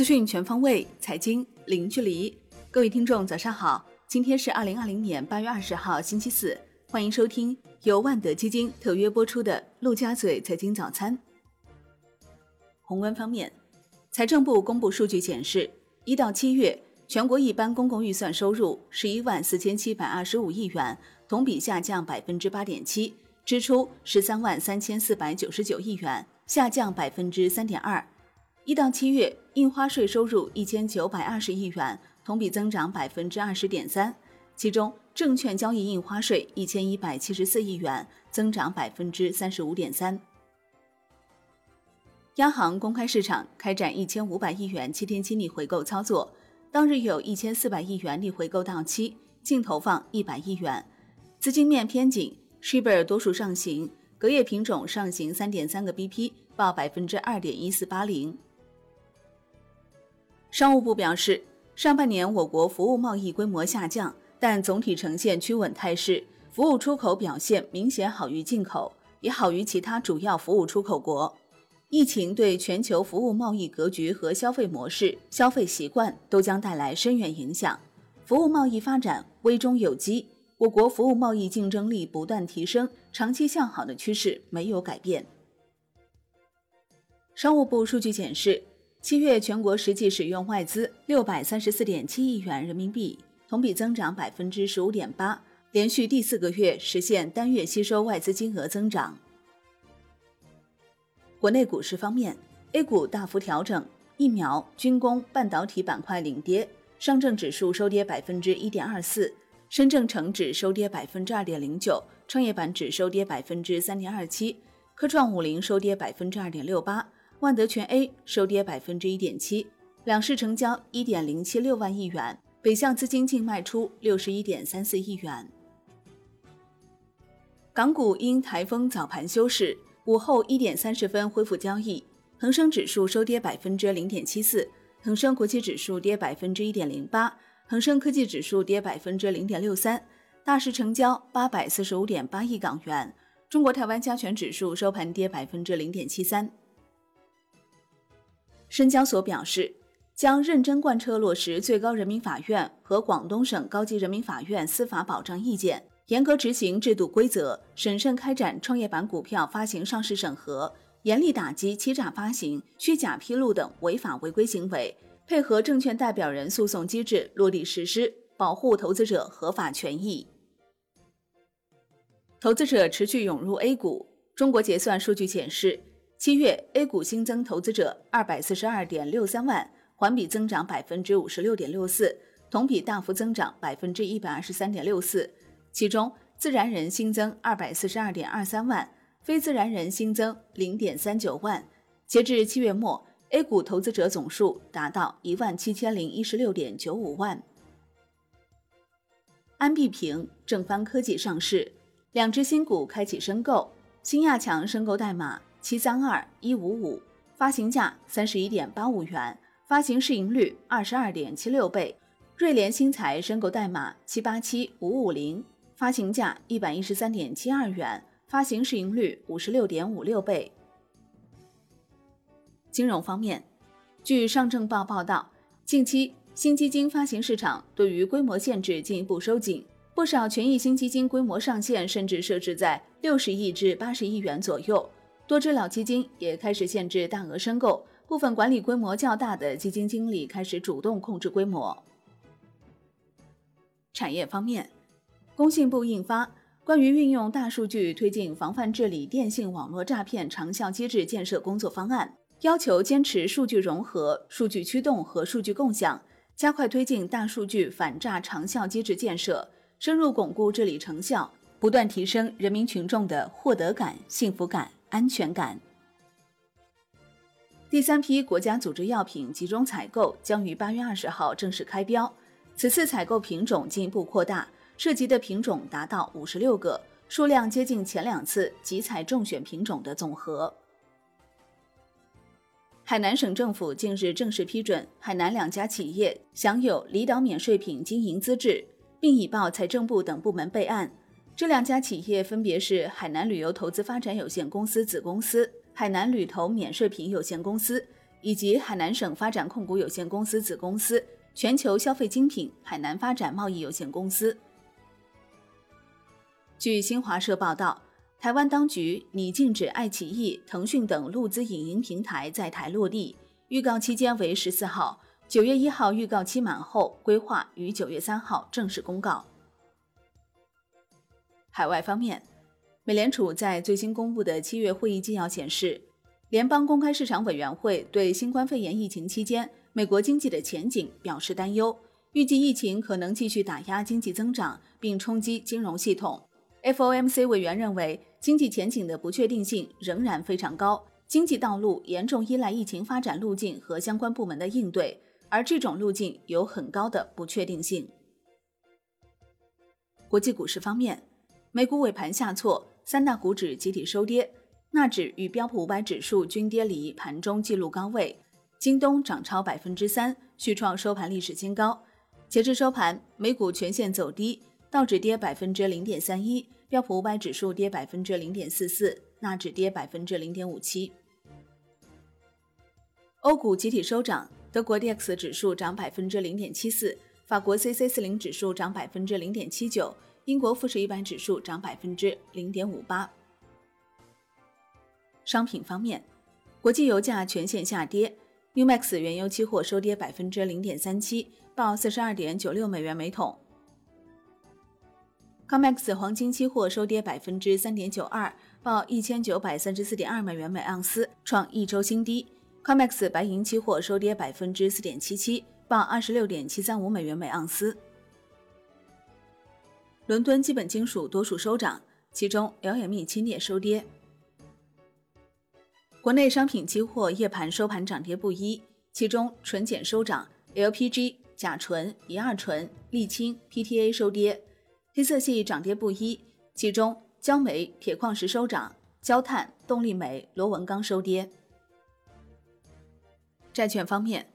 资讯全方位，财经零距离。各位听众，早上好！今天是二零二零年八月二十号，星期四。欢迎收听由万德基金特约播出的《陆家嘴财经早餐》。宏观方面，财政部公布数据显示，一到七月，全国一般公共预算收入十一万四千七百二十五亿元，同比下降百分之八点七；支出十三万三千四百九十九亿元，下降百分之三点二。一到七月，印花税收入一千九百二十亿元，同比增长百分之二十点三。其中，证券交易印花税一千一百七十四亿元，增长百分之三十五点三。央行公开市场开展一千五百亿元七天期逆回购操作，当日有一千四百亿元逆回购到期，净投放一百亿元。资金面偏紧，Shibor 多数上行，隔夜品种上行三点三个 BP，报百分之二点一四八零。商务部表示，上半年我国服务贸易规模下降，但总体呈现趋稳态势，服务出口表现明显好于进口，也好于其他主要服务出口国。疫情对全球服务贸易格局和消费模式、消费习惯都将带来深远影响。服务贸易发展危中有机，我国服务贸易竞争力不断提升，长期向好的趋势没有改变。商务部数据显示。七月全国实际使用外资六百三十四点七亿元人民币，同比增长百分之十五点八，连续第四个月实现单月吸收外资金额增长。国内股市方面，A 股大幅调整，疫苗、军工、半导体板块领跌，上证指数收跌百分之一点二四，深证成指收跌百分之二点零九，创业板指收跌百分之三点二七，科创五零收跌百分之二点六八。万德全 A 收跌百分之一点七，两市成交一点零七六万亿元，北向资金净卖出六十一点三四亿元。港股因台风早盘休市，午后一点三十分恢复交易。恒生指数收跌百分之零点七四，恒生国际指数跌百分之一点零八，恒生科技指数跌百分之零点六三。大市成交八百四十五点八亿港元。中国台湾加权指数收盘跌百分之零点七三。深交所表示，将认真贯彻落实最高人民法院和广东省高级人民法院司法保障意见，严格执行制度规则，审慎开展创业板股票发行上市审核，严厉打击欺诈发行、虚假披露等违法违规行为，配合证券代表人诉讼机制落地实施，保护投资者合法权益。投资者持续涌入 A 股。中国结算数据显示。七月 A 股新增投资者二百四十二点六三万，环比增长百分之五十六点六四，同比大幅增长百分之一百二十三点六四。其中，自然人新增二百四十二点二三万，非自然人新增零点三九万。截至七月末，A 股投资者总数达到一万七千零一十六点九五万。安碧平、正方科技上市，两只新股开启申购，新亚强申购代码。七三二一五五，发行价三十一点八五元，发行市盈率二十二点七六倍。瑞联新材申购代码七八七五五零，发行价一百一十三点七二元，发行市盈率五十六点五六倍。金融方面，据上证报报道，近期新基金发行市场对于规模限制进一步收紧，不少权益新基金规模上限甚至设置在六十亿至八十亿元左右。多只老基金也开始限制大额申购，部分管理规模较大的基金经理开始主动控制规模。产业方面，工信部印发《关于运用大数据推进防范治理电信网络诈骗长效机制建设工作方案》，要求坚持数据融合、数据驱动和数据共享，加快推进大数据反诈长效机制建设，深入巩固治理成效，不断提升人民群众的获得感、幸福感。安全感。第三批国家组织药品集中采购将于八月二十号正式开标。此次采购品种进一步扩大，涉及的品种达到五十六个，数量接近前两次集采中选品种的总和。海南省政府近日正式批准海南两家企业享有离岛免税品经营资质，并已报财政部等部门备案。这两家企业分别是海南旅游投资发展有限公司子公司海南旅投免税品有限公司，以及海南省发展控股有限公司子公司全球消费精品海南发展贸易有限公司。据新华社报道，台湾当局拟禁止爱奇艺、腾讯等陆资影音平台在台落地，预告期间为十四号，九月一号预告期满后，规划于九月三号正式公告。海外方面，美联储在最新公布的七月会议纪要显示，联邦公开市场委员会对新冠肺炎疫情期间美国经济的前景表示担忧，预计疫情可能继续打压经济增长，并冲击金融系统。FOMC 委员认为，经济前景的不确定性仍然非常高，经济道路严重依赖疫情发展路径和相关部门的应对，而这种路径有很高的不确定性。国际股市方面，美股尾盘下挫，三大股指集体收跌，纳指与标普五百指数均跌离盘中纪录高位，京东涨超百分之三，续创收盘历史新高。截至收盘，美股全线走低。道指跌百分之零点三一，标普五百指数跌百分之零点四四，纳指跌百分之零点五七。欧股集体收涨，德国 D X 指数涨百分之零点七四，法国 C C 四零指数涨百分之零点七九，英国富时一百指数涨百分之零点五八。商品方面，国际油价全线下跌，New Max 原油期货收跌百分之零点三七，报四十二点九六美元每桶。COMEX 黄金期货收跌百分之三点九二，报一千九百三十四点二美元每盎司，创一周新低。COMEX 白银期货收跌百分之四点七七，报二十六点七三五美元每盎司。伦敦基本金属多数收涨，其中 LME 轻镍收跌。国内商品期货夜盘收盘涨跌不一，其中纯碱收涨，LPG、甲醇、乙二醇、沥青、PTA 收跌。黑色系涨跌不一，其中焦煤、铁矿石收涨，焦炭、动力煤、螺纹钢收跌。债券方面，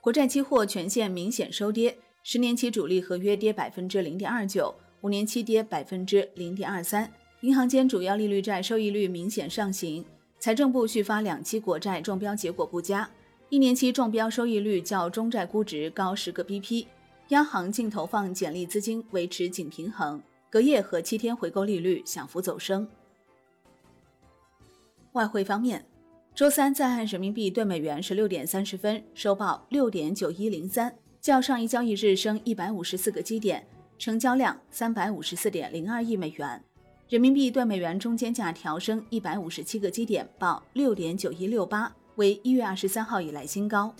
国债期货全线明显收跌，十年期主力合约跌百分之零点二九，五年期跌百分之零点二三。银行间主要利率债收益率明显上行，财政部续发两期国债中标结果不佳，一年期中标收益率较中债估值高十个 BP。央行净投放简历资金维持紧平衡，隔夜和七天回购利率小幅走升。外汇方面，周三在岸人民币对美元十六点三十分收报六点九一零三，较上一交易日升一百五十四个基点，成交量三百五十四点零二亿美元。人民币对美元中间价调升一百五十七个基点，报六点九一六八，为一月二十三号以来新高。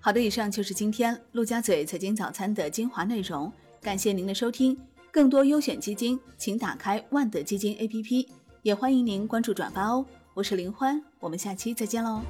好的，以上就是今天陆家嘴财经早餐的精华内容，感谢您的收听。更多优选基金，请打开万德基金 APP，也欢迎您关注转发哦。我是林欢，我们下期再见喽。